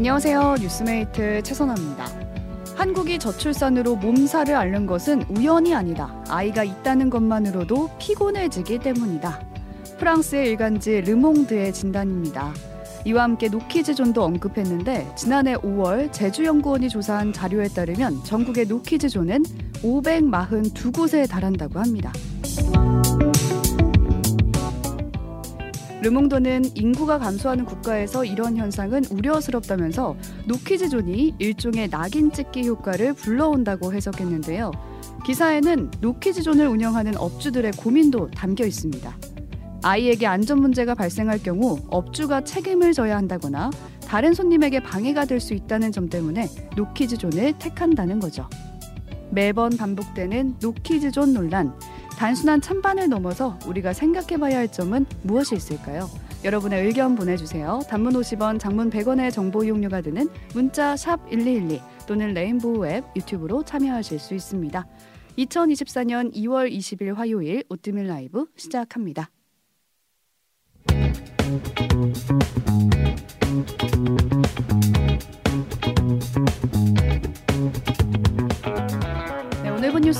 안녕하세요. 뉴스메이트 최선아입니다. 한국이 저출산으로 몸살을 앓는 것은 우연이 아니다. 아이가 있다는 것만으로도 피곤해지기 때문이다. 프랑스의 일간지 르몽드의 진단입니다. 이와 함께 노키즈존도 언급했는데 지난해 5월 제주연구원이 조사한 자료에 따르면 전국의 노키즈존은 542곳에 달한다고 합니다. 르몽드는 인구가 감소하는 국가에서 이런 현상은 우려스럽다면서 노키즈존이 일종의 낙인 찍기 효과를 불러온다고 해석했는데요. 기사에는 노키즈존을 운영하는 업주들의 고민도 담겨 있습니다. 아이에게 안전 문제가 발생할 경우 업주가 책임을 져야 한다거나 다른 손님에게 방해가 될 수 있다는 점 때문에 노키즈존을 택한다는 거죠. 매번 반복되는 노키즈존 논란. 단순한 찬반을 넘어서 우리가 생각해 봐야 할 점은 무엇이 있을까요? 여러분의 의견 보내주세요. 단문 50원, 장문 100원의 정보 이용료가 드는 문자 샵1212 또는 레인보우 앱 유튜브로 참여하실 수 있습니다. 2024년 2월 20일 화요일 오뜨밀 라이브 시작합니다.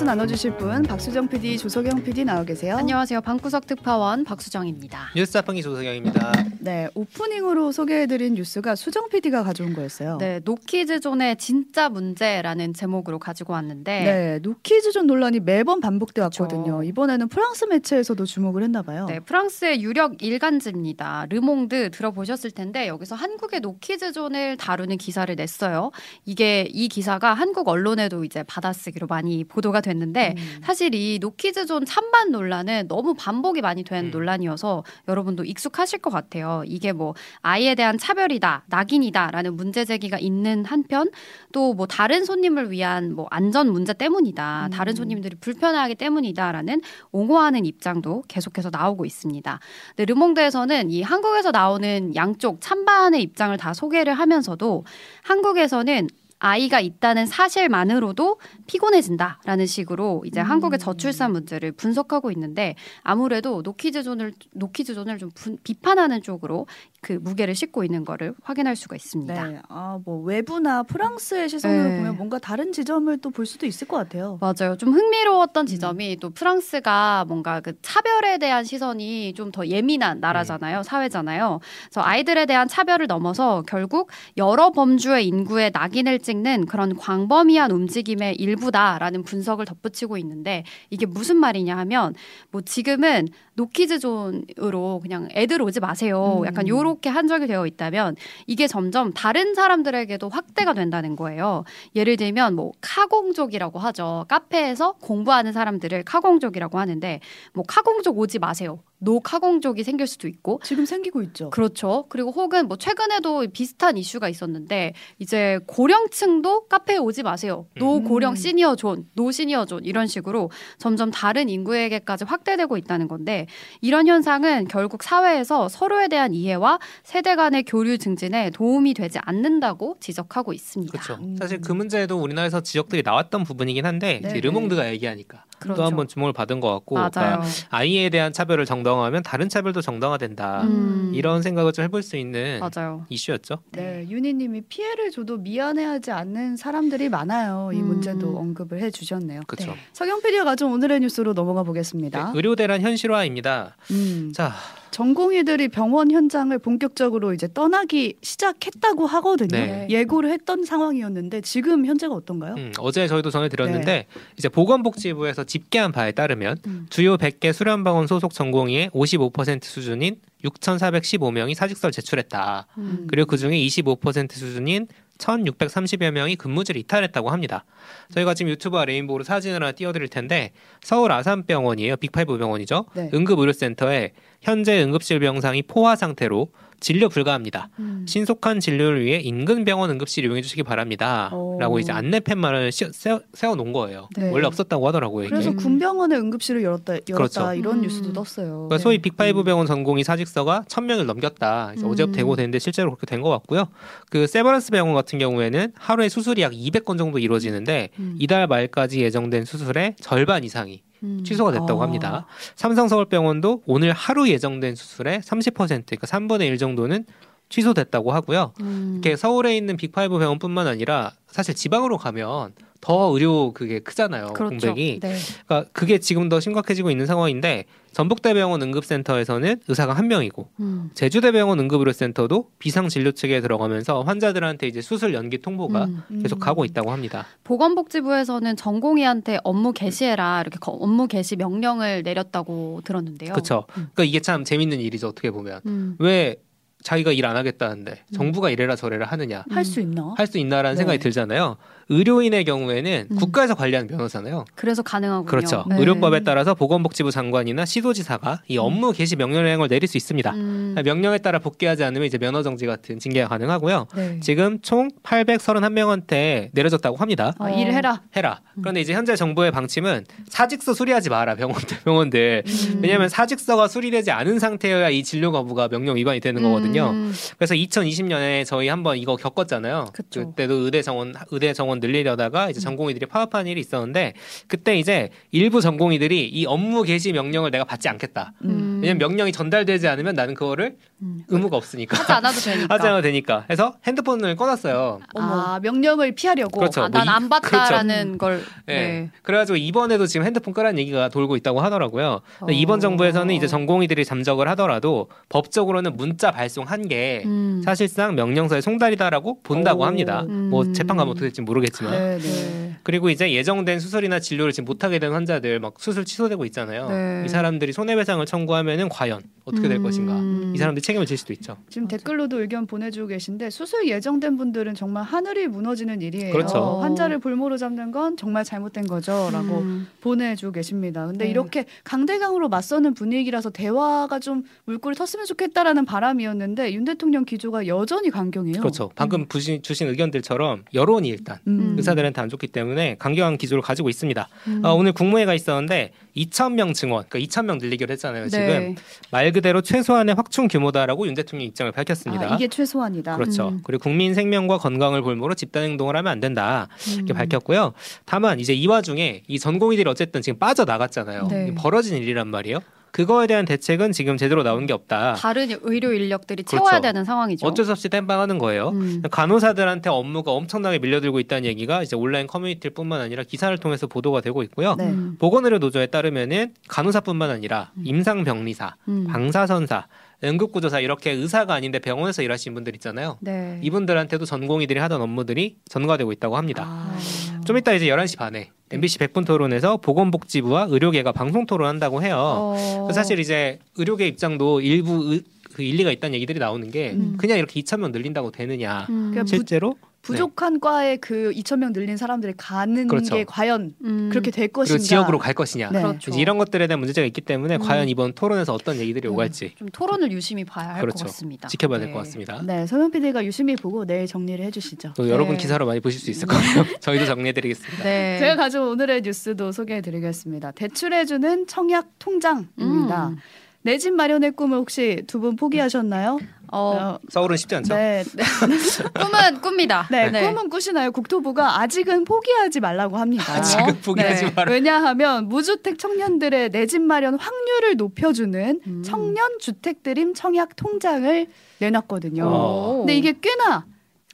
뉴스 나눠주실 분 박수정 PD, 조석영 PD 나와 계세요. 안녕하세요. 방구석 특파원 박수정입니다. 뉴스 자판기 조석영입니다. 네, 오프닝으로 소개해드린 뉴스가 수정 PD가 가져온 거였어요. 네, 노키즈존의 진짜 문제라는 제목으로 가지고 왔는데 네, 노키즈존 논란이 매번 반복돼 왔거든요. 그렇죠. 이번에는 프랑스 매체에서도 주목을 했나 봐요. 네, 프랑스의 유력 일간지입니다. 르몽드 들어보셨을 텐데 여기서 한국의 노키즈존을 다루는 기사를 냈어요. 이게 이 기사가 한국 언론에도 이제 받아쓰기로 많이 보도가 이슈가 됐는데 음. 사실 이 노키즈존 찬반 논란은 너무 반복이 많이 된 음. 논란이어서 여러분도 익숙하실 것 같아요. 이게 뭐 아이에 대한 차별이다, 낙인이다라는 문제 제기가 있는 한편 또 뭐 다른 손님을 위한 뭐 안전 문제 때문이다, 음. 다른 손님들이 불편하기 때문이다라는 옹호하는 입장도 계속해서 나오고 있습니다. 근데 르몽드에서는 이 한국에서 나오는 양쪽 찬반의 입장을 다 소개를 하면서도 한국에서는 아이가 있다는 사실만으로도 피곤해진다라는 식으로 이제 음. 한국의 저출산 문제를 분석하고 있는데 아무래도 노키즈존을 노키즈존을 좀 분, 비판하는 쪽으로 그 무게를 싣고 있는 거를 확인할 수가 있습니다. 네. 아, 뭐 외부나 프랑스의 시선으로 네. 보면 뭔가 다른 지점을 또 볼 수도 있을 것 같아요. 맞아요. 좀 흥미로웠던 음. 지점이 음. 또 프랑스가 뭔가 그 차별에 대한 시선이 좀 더 예민한 나라잖아요. 음. 사회잖아요. 그래서 아이들에 대한 차별을 넘어서 결국 여러 범주의 인구의 낙인을 찍는 그런 광범위한 움직임의 일부다라는 분석을 덧붙이고 있는데 이게 무슨 말이냐 하면 뭐 지금은 노키즈존으로 그냥 애들 오지 마세요. 음. 약간 요렇게 한정이 되어 있다면 이게 점점 다른 사람들에게도 확대가 된다는 거예요. 예를 들면 뭐 카공족이라고 하죠. 카페에서 공부하는 사람들을 카공족이라고 하는데 뭐 카공족 오지 마세요. 노카공족이 생길 수도 있고 지금 생기고 있죠. 그렇죠. 그리고 혹은 뭐 최근에도 비슷한 이슈가 있었는데 이제 고령층도 카페에 오지 마세요. 노고령 음. 시니어 존, 노 시니어 존 이런 식으로 점점 다른 인구에게까지 확대되고 있다는 건데 이런 현상은 결국 사회에서 서로에 대한 이해와 세대 간의 교류 증진에 도움이 되지 않는다고 지적하고 있습니다. 그렇죠. 사실 그 문제도 우리나라에서 지적들이 나왔던 부분이긴 한데 네. 르몽드가 얘기하니까 그렇죠. 또 한번 주목을 받은 것 같고 그러니까 아이에 대한 차별을 정당화하면 다른 차별도 정당화된다 음. 이런 생각을 좀 해볼 수 있는 맞아요. 이슈였죠. 네, 윤희님이 피해를 줘도 미안해하지 않는 사람들이 많아요. 이 음. 문제도 언급을 해주셨네요. 그렇죠. 네. 서경 PD가 가져온 오늘의 뉴스로 넘어가 보겠습니다. 네, 의료대란 현실화 입니다. 음. 자 전공의들이 병원 현장을 본격적으로 이제 떠나기 시작했다고 하거든요. 네. 예고를 했던 상황이었는데 지금 현재가 어떤가요? 음, 어제 저희도 전해드렸는데 네. 이제 보건복지부에서 집계한 바에 따르면 음. 주요 100개 수련병원 소속 전공의의 55% 수준인 6,415명이 사직서를 제출했다. 음. 그리고 그 중에 25% 수준인 1,630여 명이 근무지를 이탈했다고 합니다. 저희가 지금 유튜브와 레인보우로 사진을 하나 띄워드릴 텐데 서울 아산병원이에요. Big Five 병원이죠. 네. 응급의료센터에 현재 응급실 병상이 포화 상태로 진료 불가합니다. 음. 신속한 진료를 위해 인근 병원 응급실 이용해 주시기 바랍니다. 오. 라고 이제 안내팻말을 세워, 놓은 거예요. 네. 원래 없었다고 하더라고요. 이게. 그래서 군병원의 응급실을 열었다, 열었다 그렇죠. 이런 음. 뉴스도 떴어요. 그러니까 네. 소위 Big Five 음. 병원 전공의 사직서가 천 명을 넘겼다. 음. 어제부터 되고 되는데 실제로 그렇게 된 것 같고요. 그 세브란스 병원 같은 경우에는 하루에 수술이 약 200건 정도 이루어지는데 음. 이달 말까지 예정된 수술의 절반 이상이 음. 취소가 됐다고 아. 합니다. 삼성서울병원도 오늘 하루 예정된 수술의 30% 그러니까 3분의 1 정도는 취소됐다고 하고요. 음. 이렇게 서울에 있는 Big Five 병원뿐만 아니라 사실 지방으로 가면 더 의료 그게 크잖아요. 그렇죠. 공백이. 네. 그러니까 그게 지금 더 심각해지고 있는 상황인데 전북대병원 응급센터에서는 의사가 한 명이고 음. 제주대병원 응급의료센터도 비상 진료 체계에 들어가면서 환자들한테 이제 수술 연기 통보가 음. 계속 가고 있다고 합니다. 보건복지부에서는 전공의한테 업무 개시해라 이렇게 거- 업무 개시 명령을 내렸다고 들었는데요. 그렇죠. 그러니까 이게 참 재밌는 일이죠. 어떻게 보면 음. 왜 자기가 일 안 하겠다는데 정부가 이래라 저래라 하느냐 할 수 있나? 할 수 있나라는 네. 생각이 들잖아요. 의료인의 경우에는 음. 국가에서 관리하는 변호사잖아요. 그래서 가능하군요. 그렇죠. 네. 의료법에 따라서 보건복지부 장관이나 시도지사가 이 업무 개시 명령을 내릴 수 있습니다. 음. 명령에 따라 복귀하지 않으면 이제 면허 정지 같은 징계가 가능하고요. 네. 지금 총 831명한테 내려졌다고 합니다. 어, 일해라. 해라. 그런데 이제 현재 정부의 방침은 사직서 수리하지 마라 병원들 병원들. 음. 왜냐하면 사직서가 수리되지 않은 상태여야 이 진료 거부가 명령 위반이 되는 거거든요. 음. 그래서 2020년에 저희 한번 이거 겪었잖아요. 그쵸. 그때도 의대 정원 의대 정원 늘리려다가 음. 이제 전공의들이 파업한 일이 있었는데 그때 이제 일부 전공의들이 이 업무 개시 명령을 내가 받지 않겠다. 음. 왜냐면 명령이 전달되지 않으면 나는 그거를 음. 의무가 없으니까 하지 않아도 되니까. 하지 않아도 되니까. 해서 핸드폰을 꺼놨어요. 아, 명령을 피하려고. 그렇죠. 아, 뭐 이- 난안 봤다라는 걸. 네. 네. 그래가지고 이번에도 지금 핸드폰 끄라는 얘기가 돌고 있다고 하더라고요. 어. 이번 정부에서는 이제 전공의들이 잠적을 하더라도 법적으로는 문자 발송 한 게 음. 사실상 명령서의 송달이다라고 본다고 오. 합니다. 음. 뭐 재판 가면 어떻게 될지 모르겠지만. 네, 네. 그리고 이제 예정된 수술이나 진료를 지금 못하게 된 환자들 막 수술 취소되고 있잖아요. 네. 이 사람들이 손해배상을 청구하면은 과연 어떻게 될 음. 것인가? 이 사람들이 책임을 질 수도 있죠. 지금 댓글로도 의견 보내주고 계신데 수술 예정된 분들은 정말 하늘이 무너지는 일이에요. 그렇죠. 환자를 볼모로 잡는 건 정말 잘못된 거죠라고 음. 보내주고 계십니다. 근데 네. 이렇게 강대강으로 맞서는 분위기라서 대화가 좀 물꼬를 텄으면 좋겠다라는 바람이었는데 윤 대통령 기조가 여전히 강경해요. 그렇죠. 방금 부신, 주신 의견들처럼 여론이 일단 음. 의사들한테 안 좋기 때문에 강경한 기조를 가지고 있습니다. 음. 아, 오늘 국무회가 있었는데 2,000명 증원, 그러니까 2,000명 늘리기로 했잖아요. 지금 네. 말 그대로 최소한의 확충 규모다라고 윤 대통령 이 입장을 밝혔습니다. 아, 이게 최소한이다. 그렇죠. 음. 그리고 국민 생명과 건강을 볼모로 집단 행동을 하면 안 된다. 이렇게 음. 밝혔고요. 다만 이제 이 와중에 이 전공의들이 어쨌든 지금 빠져 나갔잖아요. 네. 벌어진 일이란 말이에요. 그거에 대한 대책은 지금 제대로 나온 게 없다. 다른 의료 인력들이 그렇죠. 채워야 되는 상황이죠. 어쩔 수 없이 땜빵하는 거예요. 음. 간호사들한테 업무가 엄청나게 밀려들고 있다는 얘기가 이제 온라인 커뮤니티뿐만 아니라 기사를 통해서 보도가 되고 있고요. 네. 음. 보건의료 노조에 따르면은 간호사뿐만 아니라 임상병리사, 음. 방사선사, 응급구조사 이렇게 의사가 아닌데 병원에서 일하시는 분들 있잖아요. 네. 이분들한테도 전공의들이 하던 업무들이 전가되고 있다고 합니다. 아. 좀 이따 이제 11시 반에 MBC 100분 토론에서 보건복지부와 의료계가 방송 토론한다고 해요. 어. 그 사실 이제 의료계 입장도 일부 의- 그 일리가 있다는 얘기들이 나오는 게 음. 그냥 이렇게 2천 명 늘린다고 되느냐. 음. 그러니까 실제로 부 족한 과에 그 2천 명 늘린 사람들이 가는 그렇죠. 게 과연 음. 그렇게 될 그리고 것인가? 지역으로 갈 것이냐. 네. 그렇죠. 이런 것들에 대한 문제가 있기 때문에 음. 과연 이번 토론에서 어떤 얘기들이 음. 오갈지 좀 토론을 유심히 봐야 할것 그렇죠. 같습니다. 지켜봐야 될 네. 것 같습니다. 네, 서명 PD가 유심히 보고 내일 정리를 해주시죠. 또 여러분 네. 기사로 많이 보실 수 있을 거예요. 저희도 정리해드리겠습니다. 네. 제가 가져온 오늘의 뉴스도 소개해드리겠습니다. 대출해주는 청약 통장입니다. 음. 내집 마련의 꿈을 혹시 두 분 포기하셨나요? 어, 서울은 쉽지 않죠. 네, 네, 꿈은 꿈이다. 네, 꿈은 꾸시나요? 국토부가 아직은 포기하지 말라고 합니다. 아직은 포기하지 네. 마라. 왜냐하면 무주택 청년들의 내 집 마련 확률을 높여주는 음. 청년 주택 드림 청약 통장을 내놨거든요. 어. 근데 이게 꽤나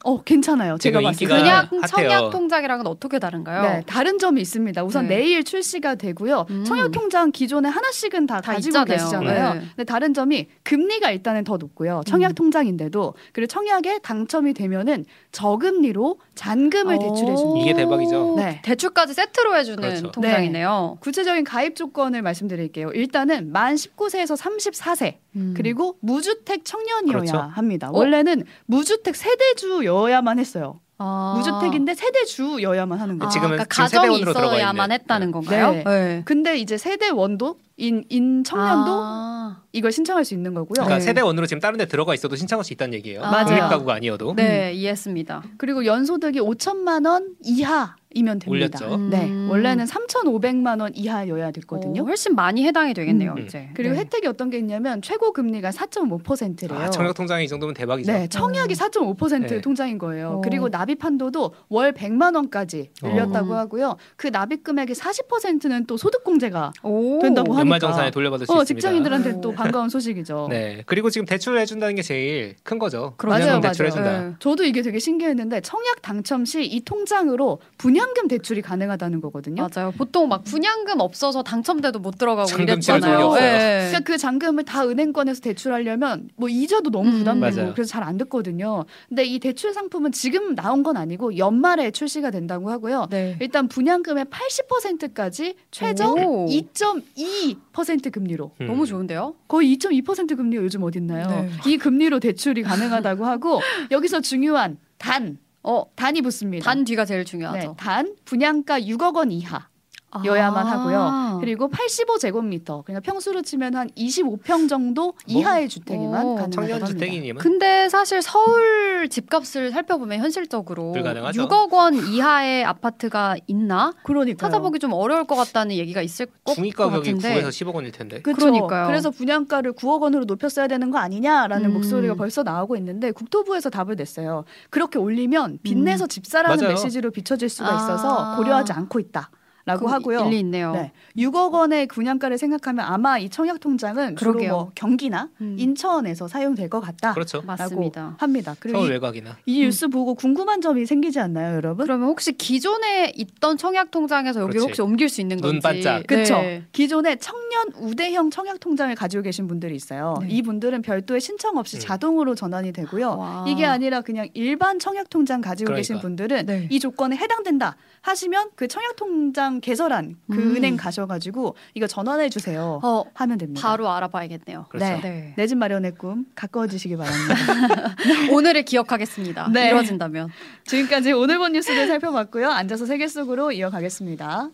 어 괜찮아요. 제가 봤을 때. 그냥. 청약 통장이랑은 어떻게 다른가요? 네, 다른 점이 있습니다. 우선 네. 내일 출시가 되고요. 음. 청약 통장 기존에 하나씩은 다, 다 가지고 있잖아요. 계시잖아요. 네. 근데 다른 점이 금리가 일단은 더 높고요. 청약 음. 통장인데도 그리고 청약에 당첨이 되면은 저금리로 잔금을 대출해 줍니다. 이게 대박이죠. 네. 대출까지 세트로 해주는 그렇죠. 통장이네요. 구체적인 가입 조건을 말씀드릴게요. 일단은 만 19세에서 34세 음. 그리고 무주택 청년이어야 그렇죠. 합니다. 어? 원래는 무주택 세대주 여 야만 했어요. 아. 무주택인데 세대주여야만 하는 거예요. 아, 지금은 그러니까 지금 가정이 세대원으로 들어가 있어야만 있는. 했다는 건가요? 네. 근데 이제 세대 원도 인, 인 청년도 아. 이걸 신청할 수 있는 거고요. 그러니까 네. 세대원으로 지금 다른 데 들어가 있어도 신청할 수 있다는 얘기예요. 아. 국립 맞아요. 가구가 아니어도. 네, 이해했습니다. 그리고 연소득이 5천만 원 이하 이면 됩니다. 올렸죠. 네, 음. 원래는 3,500만 원 이하여야 됐거든요. 어, 훨씬 많이 해당이 되겠네요. 음. 이제. 그리고 네. 혜택이 어떤 게 있냐면 최고 금리가 4.5%래요. 아, 청약 통장이 이 정도면 대박이죠. 네, 청약이 4.5% 네. 통장인 거예요. 어. 그리고 납입 한도도 월 100만 원까지 늘렸다고 어. 하고요. 그 납입 금액의 40%는 또 소득 공제가 오. 된다고 하니까. 연말정산에 돌려받을 수 어, 있습니다. 직장인들한테 또 오. 반가운 소식이죠. 네. 그리고 지금 대출을 해준다는 게 제일 큰 거죠. 그렇죠. 맞아요. 맞아요. 네. 저도 이게 되게 신기했는데 청약 당첨 시 이 통장으로 분양금 대출이 가능하다는 거거든요. 맞아요. 보통 막 분양금 없어서 당첨돼도 못 들어가고 이랬잖아요. 네. 그러니까 그 잔금을 다 은행권에서 대출하려면 뭐 이자도 너무 음, 부담되고 맞아요. 그래서 잘안 됐거든요. 근데 이 대출 상품은 지금 나온 건 아니고 연말에 출시가 된다고 하고요. 네. 일단 분양금의 80%까지 최저 오. 2.2% 금리로 음. 너무 좋은데요? 거의 2.2% 금리가 요즘 어딨나요? 네. 이 금리로 대출이 가능하다고 하고 여기서 중요한 단, 어 단이 붙습니다. 단 뒤가 제일 네, 중요하죠. 단 분양가 6억 원 이하. 여야만 아. 하고요. 그리고 85제곱미터, 그러니까 평수로 치면 한 25평 정도 이하의 주택이만 오, 가능하다고 청년 합니다. 주택이님은 근데 사실 서울 집값을 살펴보면 현실적으로 불가능하죠. 6억 원 이하의 아파트가 있나 그러니까 찾아보기 좀 어려울 것 같다는 얘기가 있을 것 중위 가 격이 같은데 9에서 10억 원일 텐데. 그쵸? 그러니까요. 그래서 분양가를 9억 원으로 높였어야 되는 거 아니냐라는 음. 목소리가 벌써 나오고 있는데 국토부에서 답을 냈어요. 그렇게 올리면 빚내서 집 사라는 맞아요. 메시지로 비춰질 수가 아. 있어서 고려하지 않고 있다. 라고 그 하고요. 일리 있네요. 네. 6억 원의 분양가를 생각하면 아마 이 청약 통장은 주로 그러게요. 뭐 경기나 음. 인천에서 사용될 것 같다. 그렇죠. 맞습니다. 합니다. 그리고 서울 이, 외곽이나. 이 뉴스 보고 궁금한 점이 생기지 않나요, 여러분? 그러면 혹시 기존에 있던 청약 통장에서 여기. 혹시 옮길 수 있는 눈 건지 반짝. 그렇죠. 네. 기존에 청년 우대형 청약 통장을 가지고 계신 분들이 있어요. 네. 이분들은 별도의 신청 없이 음. 자동으로 전환이 되고요. 와. 이게 아니라 그냥 일반 청약 통장 가지고 그러니까. 계신 분들은 네. 이 조건에 해당된다 하시면 그 청약 통장 개설한 그 음. 은행 가셔가지고 이거 전환해 주세요 어, 하면 됩니다. 바로 알아봐야겠네요. 그렇죠. 네. 네. 내 집 마련의 꿈 가까워지시기 바랍니다. 오늘을 기억하겠습니다. 네. 이루어진다면. 지금까지 오늘 본 뉴스를 살펴봤고요. 앉아서 세계 속으로 이어가겠습니다.